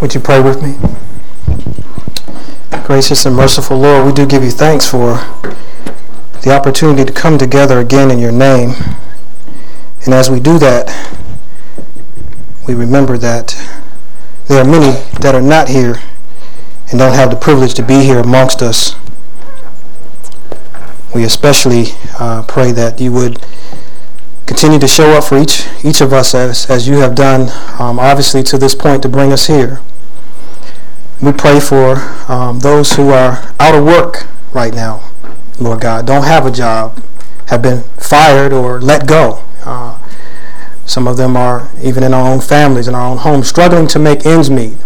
Would you pray with me? Gracious and merciful Lord, we do give you thanks for the opportunity to come together again in your name. And as we do that, we remember that there are many that are not here and don't have the privilege to be here amongst us. We especially uh, pray that you would continue to show up for each each of us as, as you have done, um, obviously to this point to bring us here. We pray for um, those who are out of work right now, Lord God, don't have a job, have been fired or let go. Uh, some of them are even in our own families, in our own homes, struggling to make ends meet.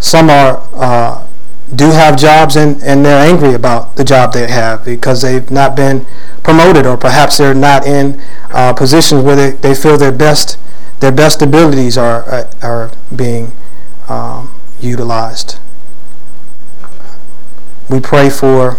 Some are uh, do have jobs and, and they're angry about the job they have because they've not been promoted or perhaps they're not in uh, positions where they, they feel their best their best abilities are uh, are being um, utilized. We pray for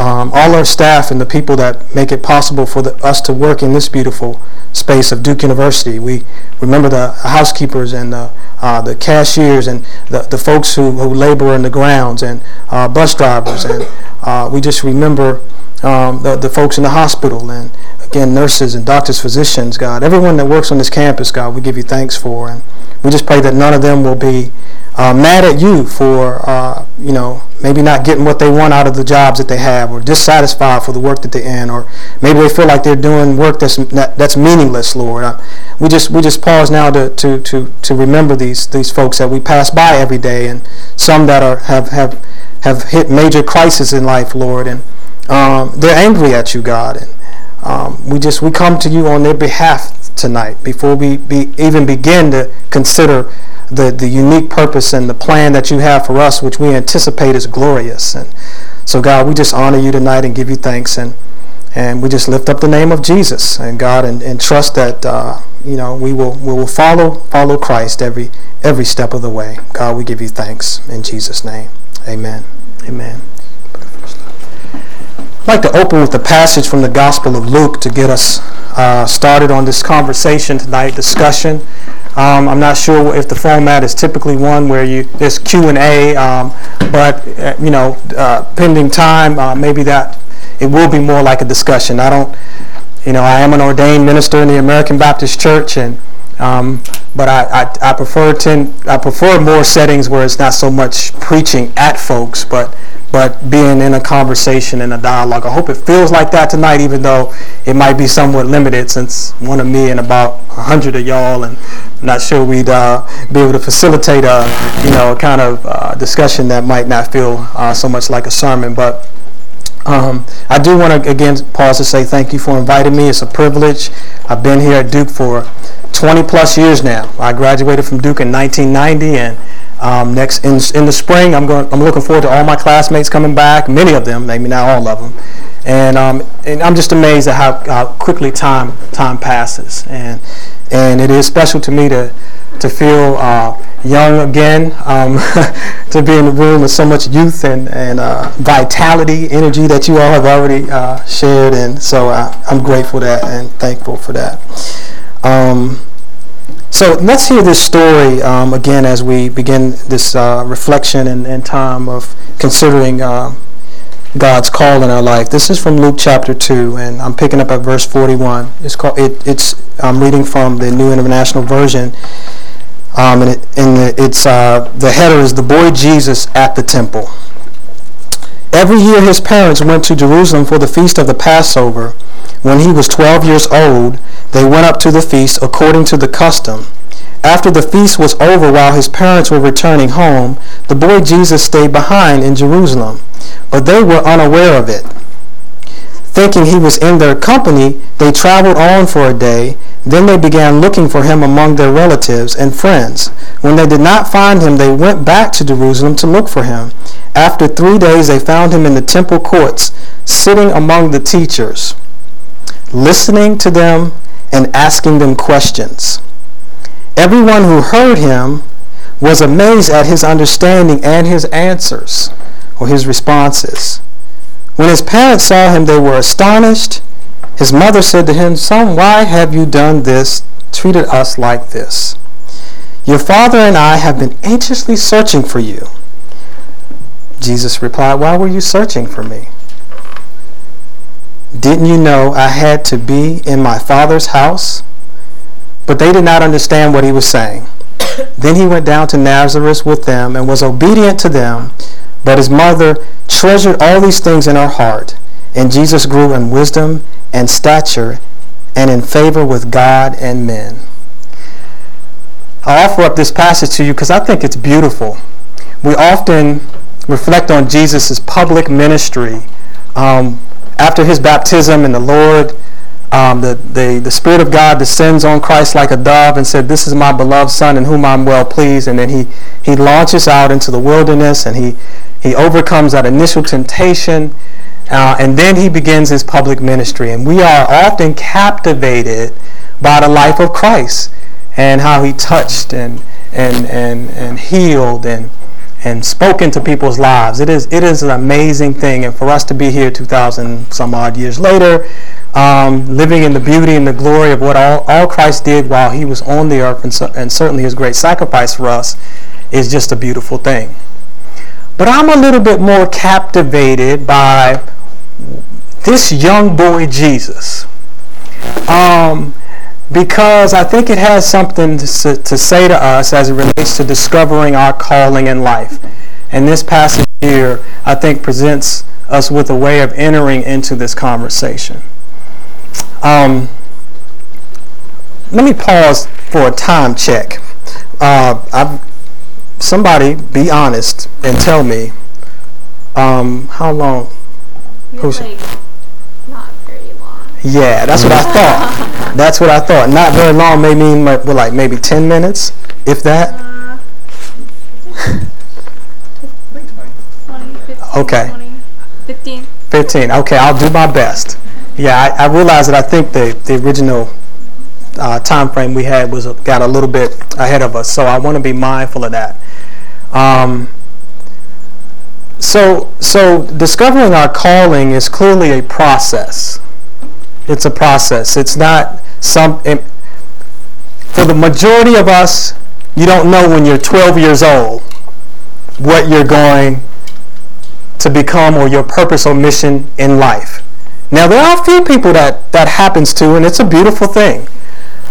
um, all our staff and the people that make it possible for the, us to work in this beautiful space of Duke University. We remember the housekeepers and the, uh, the cashiers and the, the folks who, who labor in the grounds and uh, bus drivers. And uh, we just remember um, the, the folks in the hospital and, again, nurses and doctors, physicians, God. Everyone that works on this campus, God, we give you thanks for. And we just pray that none of them will be uh, mad at you for, uh, you know, maybe not getting what they want out of the jobs that they have, or dissatisfied for the work that they're in, or maybe they feel like they're doing work that's that's meaningless, Lord. Uh, we just we just pause now to, to, to, to remember these these folks that we pass by every day, and some that are have have have hit major crisis in life, Lord, and um, they're angry at you, God, and um, we just we come to you on their behalf tonight before we be, even begin to consider the, the unique purpose and the plan that you have for us, which we anticipate is glorious. And so, God, we just honor you tonight and give you thanks. And, and we just lift up the name of Jesus and God and, and trust that, uh, you know, we will, we will follow, follow Christ every, every step of the way. God, we give you thanks in Jesus' name. Amen. Amen. I'd like to open with a passage from the Gospel of Luke to get us uh, started on this conversation tonight, discussion. Um, I'm not sure if the format is typically one where you there's Q and A, um, but uh, you know, uh, pending time, uh, maybe that it will be more like a discussion. I don't, you know, I am an ordained minister in the American Baptist Church, and um, but I, I, I prefer tend, I prefer more settings where it's not so much preaching at folks, but but being in a conversation and a dialogue. I hope it feels like that tonight, even though it might be somewhat limited since one of me and about a hundred of y'all, and I'm not sure we'd uh, be able to facilitate a you know a kind of uh, discussion that might not feel uh, so much like a sermon, but. Um, I do want to again pause to say thank you for inviting me. It's a privilege. I've been here at Duke for 20 plus years now. I graduated from Duke in 1990 and um, next in, in the spring, I'm going. I'm looking forward to all my classmates coming back. Many of them, maybe not all of them, and um, and I'm just amazed at how, how quickly time time passes. And and it is special to me to to feel uh, young again, um, to be in the room with so much youth and and uh, vitality, energy that you all have already uh, shared. And so uh, I'm grateful that and thankful for that. Um, so let's hear this story um, again as we begin this uh, reflection and, and, time of considering uh, God's call in our life. This is from Luke chapter 2, and I'm picking up at verse 41. It's called, it, it's, I'm reading from the New International Version, um, and, it, and it's, uh, the header is The Boy Jesus at the Temple. Every year his parents went to Jerusalem for the feast of the Passover. When he was 12 years old, they went up to the feast according to the custom. After the feast was over while his parents were returning home, the boy Jesus stayed behind in Jerusalem, but they were unaware of it. Thinking he was in their company, they traveled on for a day. Then they began looking for him among their relatives and friends. When they did not find him, they went back to Jerusalem to look for him. After three days, they found him in the temple courts, sitting among the teachers, listening to them and asking them questions. Everyone who heard him was amazed at his understanding and his answers or his responses. When his parents saw him, they were astonished. His mother said to him, Son, why have you done this, treated us like this? Your father and I have been anxiously searching for you. Jesus replied, Why were you searching for me? Didn't you know I had to be in my father's house? But they did not understand what he was saying. then he went down to Nazareth with them and was obedient to them. But his mother treasured all these things in her heart. And Jesus grew in wisdom and stature and in favor with God and men. I offer up this passage to you because I think it's beautiful. We often reflect on Jesus' public ministry um, after his baptism and the Lord. Um, the, the, the Spirit of God descends on Christ like a dove and said, This is my beloved Son in whom I'm well pleased. And then he, he launches out into the wilderness and he, he overcomes that initial temptation. Uh, and then he begins his public ministry. And we are often captivated by the life of Christ and how he touched and, and, and, and healed and, and spoke into people's lives. It is, it is an amazing thing. And for us to be here 2,000 some odd years later, um, living in the beauty and the glory of what all, all Christ did while he was on the earth and, so, and certainly his great sacrifice for us is just a beautiful thing. But I'm a little bit more captivated by this young boy Jesus. Um, because I think it has something to, to say to us as it relates to discovering our calling in life. And this passage here, I think, presents us with a way of entering into this conversation. Um, let me pause for a time check. Uh, somebody be honest and tell me um, how long. Who's like not very long. Yeah, that's what I thought. That's what I thought. Not very long may mean like, well, like maybe 10 minutes, if that. Uh, 20, 15, okay. 20, 15. 15. Okay, I'll do my best. Yeah, I, I realize that I think the, the original uh, time frame we had was got a little bit ahead of us, so I want to be mindful of that. Um, so, so discovering our calling is clearly a process. It's a process. It's not some. It, for the majority of us, you don't know when you're 12 years old what you're going to become or your purpose or mission in life. Now, there are a few people that that happens to, and it's a beautiful thing.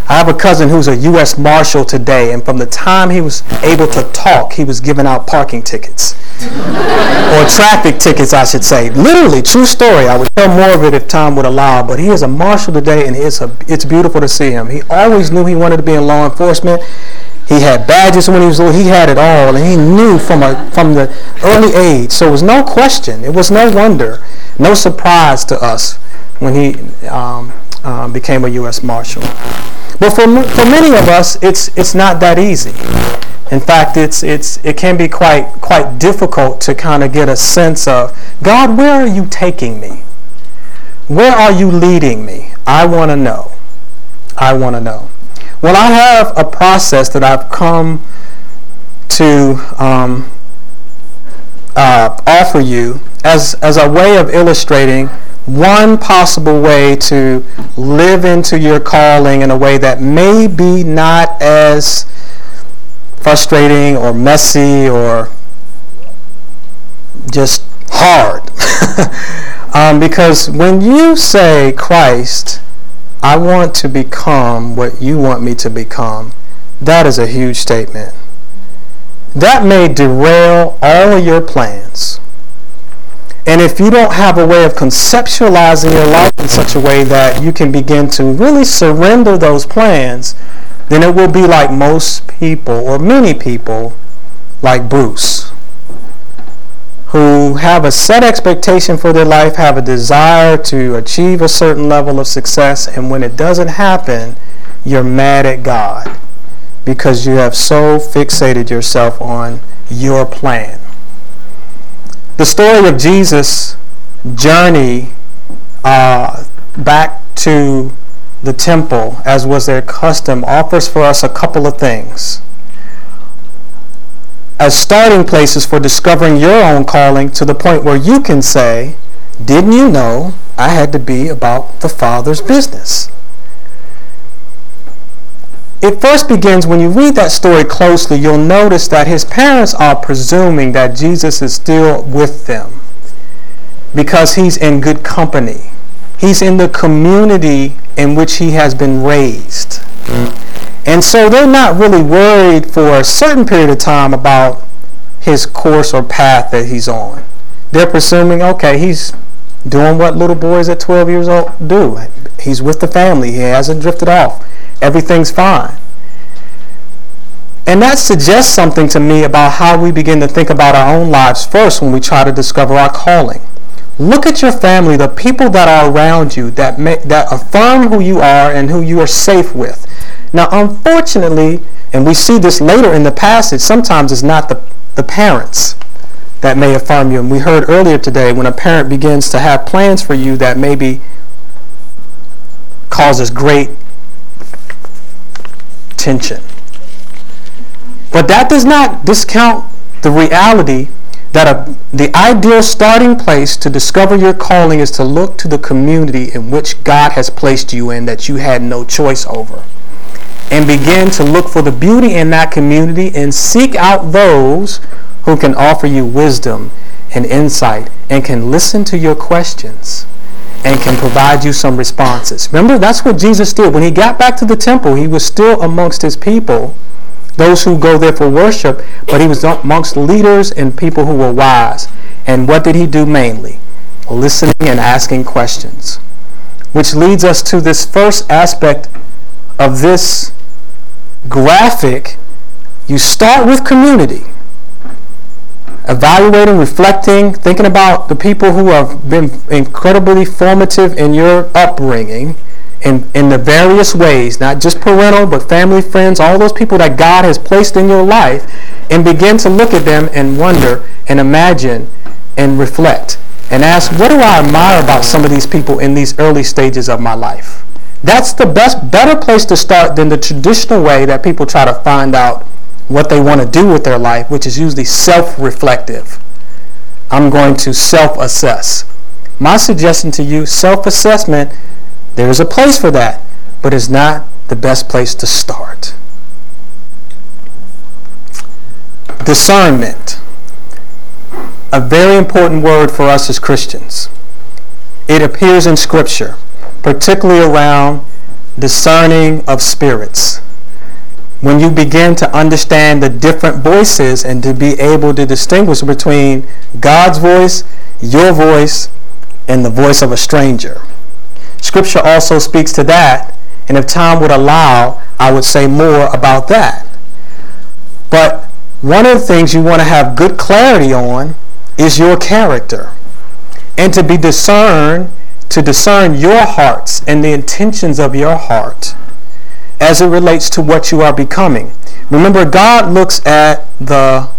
I have a cousin who's a U.S. Marshal today, and from the time he was able to talk, he was giving out parking tickets. or traffic tickets, I should say. Literally, true story. I would tell more of it if time would allow, but he is a Marshal today, and it's, a, it's beautiful to see him. He always knew he wanted to be in law enforcement. He had badges when he was little. He had it all, and he knew from a from the early age. So it was no question. It was no wonder, no surprise to us when he um, uh, became a U.S. Marshal. But for, for many of us, it's, it's not that easy. In fact, it's, it's, it can be quite, quite difficult to kind of get a sense of, God, where are you taking me? Where are you leading me? I want to know. I want to know. Well, I have a process that I've come to um, uh, offer you as, as a way of illustrating one possible way to live into your calling in a way that may be not as frustrating or messy or just hard. um, because when you say, Christ, I want to become what you want me to become, that is a huge statement. That may derail all of your plans. And if you don't have a way of conceptualizing your life in such a way that you can begin to really surrender those plans, then it will be like most people, or many people, like Bruce, who have a set expectation for their life, have a desire to achieve a certain level of success, and when it doesn't happen, you're mad at God because you have so fixated yourself on your plan. The story of Jesus' journey uh, back to the temple, as was their custom, offers for us a couple of things. As starting places for discovering your own calling to the point where you can say, Didn't you know I had to be about the Father's business? It first begins when you read that story closely, you'll notice that his parents are presuming that Jesus is still with them because he's in good company. He's in the community in which he has been raised. And so they're not really worried for a certain period of time about his course or path that he's on. They're presuming, okay, he's doing what little boys at 12 years old do. He's with the family. He hasn't drifted off. Everything's fine. And that suggests something to me about how we begin to think about our own lives first when we try to discover our calling. Look at your family, the people that are around you that make, that affirm who you are and who you are safe with. Now, unfortunately, and we see this later in the passage, sometimes it's not the, the parents that may affirm you. And we heard earlier today when a parent begins to have plans for you that maybe causes great But that does not discount the reality that a, the ideal starting place to discover your calling is to look to the community in which God has placed you in that you had no choice over. And begin to look for the beauty in that community and seek out those who can offer you wisdom and insight and can listen to your questions and can provide you some responses. Remember, that's what Jesus did. When he got back to the temple, he was still amongst his people those who go there for worship, but he was amongst leaders and people who were wise. And what did he do mainly? Listening and asking questions. Which leads us to this first aspect of this graphic. You start with community. Evaluating, reflecting, thinking about the people who have been incredibly formative in your upbringing in, in the various ways, not just parental, but family, friends, all those people that God has placed in your life, and begin to look at them and wonder and imagine and reflect and ask, what do I admire about some of these people in these early stages of my life? That's the best, better place to start than the traditional way that people try to find out what they want to do with their life, which is usually self-reflective. I'm going to self-assess. My suggestion to you, self-assessment there is a place for that, but it's not the best place to start. Discernment. A very important word for us as Christians. It appears in Scripture, particularly around discerning of spirits. When you begin to understand the different voices and to be able to distinguish between God's voice, your voice, and the voice of a stranger. Scripture also speaks to that, and if time would allow, I would say more about that. But one of the things you want to have good clarity on is your character. And to be discerned, to discern your hearts and the intentions of your heart as it relates to what you are becoming. Remember, God looks at the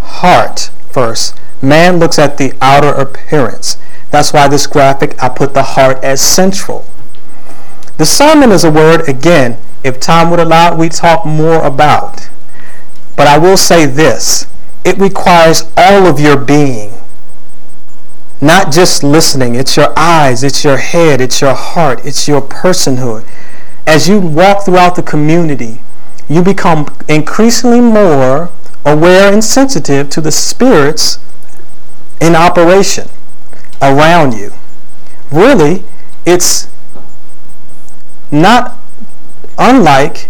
heart first. Man looks at the outer appearance. That's why this graphic, I put the heart as central. Discernment is a word, again, if time would allow, we talk more about. But I will say this, it requires all of your being. Not just listening, it's your eyes, it's your head, it's your heart, it's your personhood. As you walk throughout the community, you become increasingly more aware and sensitive to the spirits in operation around you. Really, it's not unlike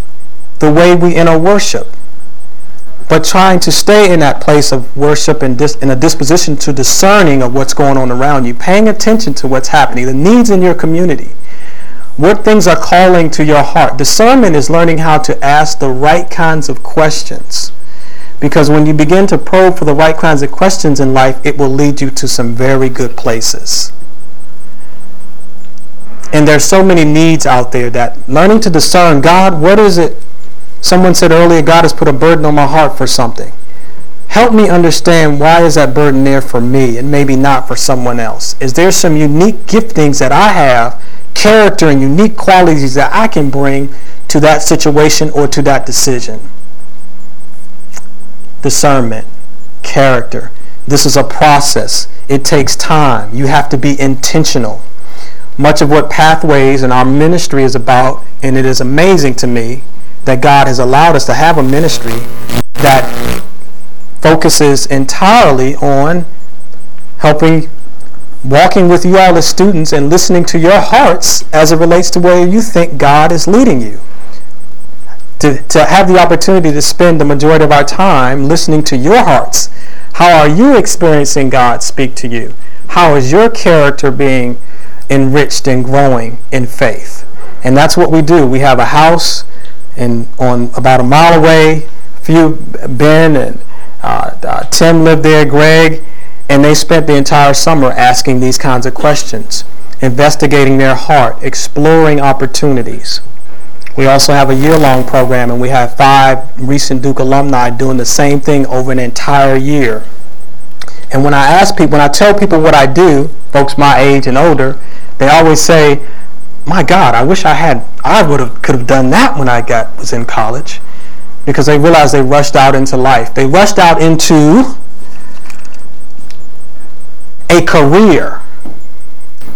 the way we enter worship, but trying to stay in that place of worship and dis- in a disposition to discerning of what's going on around you, paying attention to what's happening, the needs in your community. What things are calling to your heart? Discernment is learning how to ask the right kinds of questions because when you begin to probe for the right kinds of questions in life, it will lead you to some very good places. And there's so many needs out there that learning to discern, God, what is it? Someone said earlier, God has put a burden on my heart for something. Help me understand why is that burden there for me and maybe not for someone else? Is there some unique giftings that I have, character and unique qualities that I can bring to that situation or to that decision? discernment, character. This is a process. It takes time. You have to be intentional. Much of what Pathways and our ministry is about, and it is amazing to me, that God has allowed us to have a ministry that focuses entirely on helping walking with you all as students and listening to your hearts as it relates to where you think God is leading you. To, to have the opportunity to spend the majority of our time listening to your hearts. How are you experiencing God speak to you? How is your character being enriched and growing in faith? And that's what we do. We have a house and on about a mile away. Few Ben and uh, uh, Tim lived there, Greg, and they spent the entire summer asking these kinds of questions, investigating their heart, exploring opportunities. We also have a year-long program, and we have five recent Duke alumni doing the same thing over an entire year. And when I ask people, when I tell people what I do, folks my age and older, they always say, "My God, I wish I had, I would have, could have done that when I got was in college." because they realize they rushed out into life. They rushed out into a career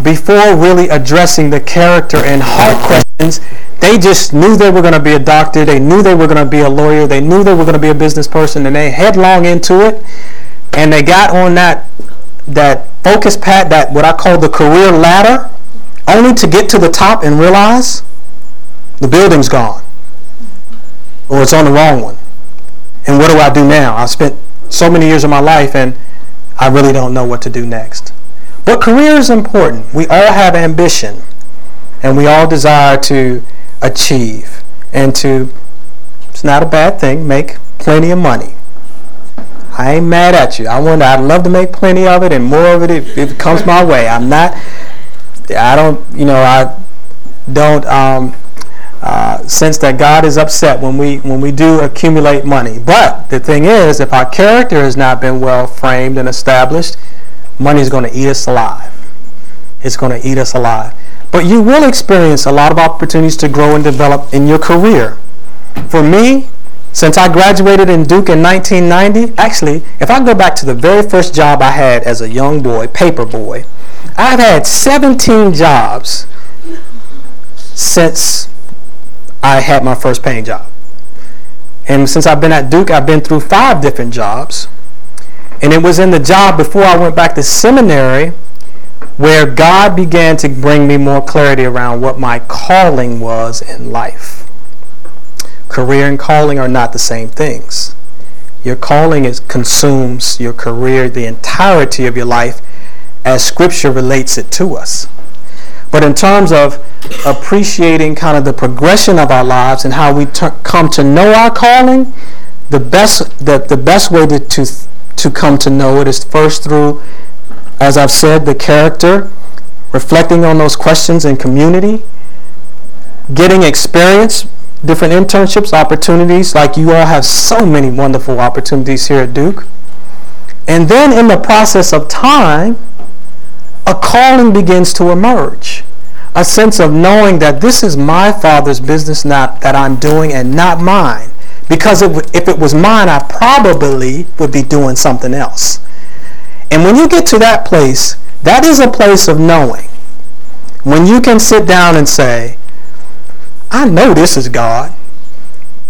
before really addressing the character and heart questions. They just knew they were going to be a doctor. They knew they were going to be a lawyer. They knew they were going to be a business person, and they headlong into it. And they got on that that focus pad, that what I call the career ladder, only to get to the top and realize the building's gone or it's on the wrong one. And what do I do now? I spent so many years of my life and I really don't know what to do next. But career is important. We all have ambition and we all desire to achieve and to, it's not a bad thing, make plenty of money. I ain't mad at you. I want, I'd love to make plenty of it and more of it if, if it comes my way. I'm not, I don't, you know, I don't, um, uh, sense that God is upset when we when we do accumulate money. But the thing is, if our character has not been well framed and established, money is going to eat us alive. It's going to eat us alive. But you will experience a lot of opportunities to grow and develop in your career. For me, since I graduated in Duke in 1990, actually, if I go back to the very first job I had as a young boy, paper boy, I've had 17 jobs since I had my first paying job. And since I've been at Duke, I've been through five different jobs. And it was in the job before I went back to seminary where God began to bring me more clarity around what my calling was in life. Career and calling are not the same things. Your calling is, consumes your career, the entirety of your life, as Scripture relates it to us. But in terms of appreciating kind of the progression of our lives and how we come to know our calling, the best the, the best way to, to to come to know it is first through, as I've said, the character, reflecting on those questions in community, getting experience, different internships, opportunities, like you all have so many wonderful opportunities here at Duke. And then in the process of time, a calling begins to emerge. A sense of knowing that this is my Father's business not, that I'm doing and not mine. Because if, if it was mine, I probably would be doing something else. And when you get to that place, that is a place of knowing. When you can sit down and say, I know this is God.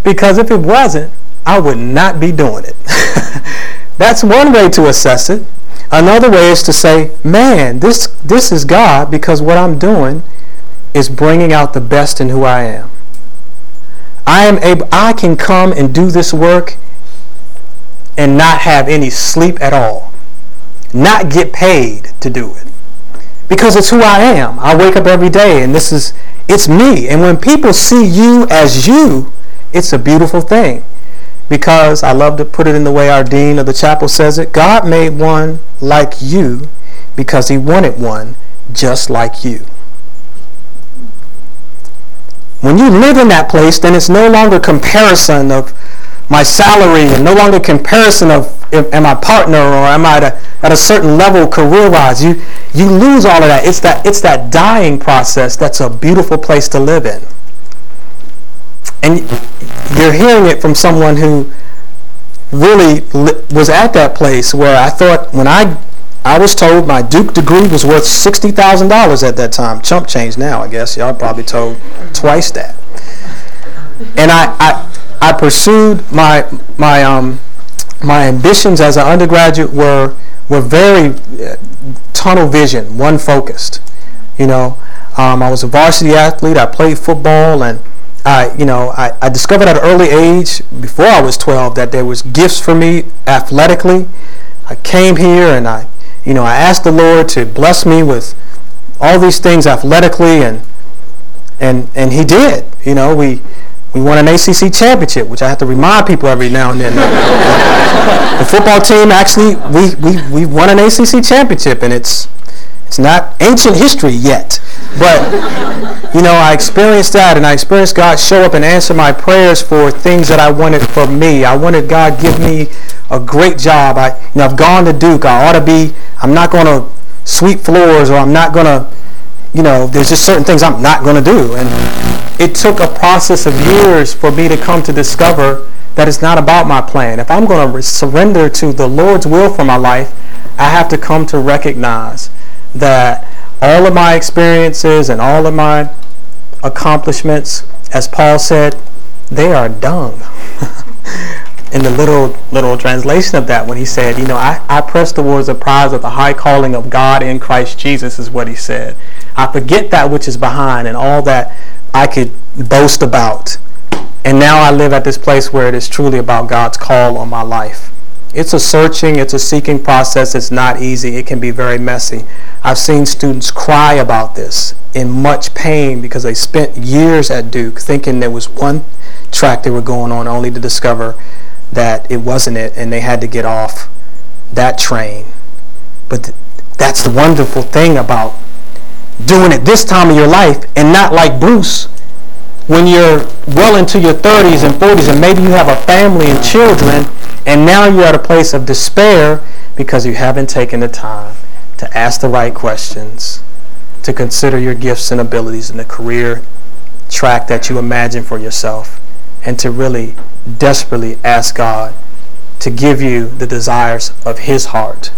Because if it wasn't, I would not be doing it. That's one way to assess it. Another way is to say, man, this, this is God because what I'm doing is bringing out the best in who I am. I am able, I can come and do this work and not have any sleep at all. Not get paid to do it. Because it's who I am. I wake up every day and this is, it's me. And when people see you as you, it's a beautiful thing because I love to put it in the way our dean of the chapel says it God made one like you because he wanted one just like you. When you live in that place, then it's no longer comparison of my salary and no longer comparison of am I partner or am I at a, at a certain level career-wise. You, you lose all of that. It's, that. it's that dying process that's a beautiful place to live in. And you're hearing it from someone who really was at that place where I thought when I I was told my Duke degree was worth sixty thousand dollars at that time. Chump change now, I guess. Y'all probably told twice that. and I, I, I pursued my, my, um, my ambitions as an undergraduate were, were very uh, tunnel vision, one focused. You know, um, I was a varsity athlete. I played football, and I, you know, I, I discovered at an early age, before I was 12, that there was gifts for me athletically. I came here and I, you know, I asked the Lord to bless me with all these things athletically, and and and He did. You know, we we won an ACC championship, which I have to remind people every now and then. the football team actually we, we we won an ACC championship, and it's it's not ancient history yet, but you know I experienced that, and I experienced God show up and answer my prayers for things that I wanted for me. I wanted God give me a great job. I you know I've gone to Duke. I ought to be. I'm not going to sweep floors, or I'm not going to you know, there's just certain things I'm not going to do. And it took a process of years for me to come to discover that it's not about my plan. If I'm going to surrender to the Lord's will for my life, I have to come to recognize that all of my experiences and all of my accomplishments, as Paul said, they are dung. in the little little translation of that when he said, you know, I, I press towards the prize of the high calling of God in Christ Jesus is what he said. I forget that which is behind and all that I could boast about. And now I live at this place where it is truly about God's call on my life. It's a searching, it's a seeking process. It's not easy. It can be very messy. I've seen students cry about this in much pain because they spent years at Duke thinking there was one track they were going on only to discover that it wasn't it and they had to get off that train. But th- that's the wonderful thing about doing it this time of your life and not like Bruce when you're well into your 30s and 40s and maybe you have a family and children and now you're at a place of despair because you haven't taken the time to ask the right questions, to consider your gifts and abilities in the career track that you imagine for yourself, and to really desperately ask God to give you the desires of His heart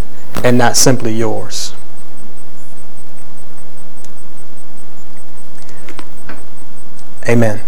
and not simply yours. Amen.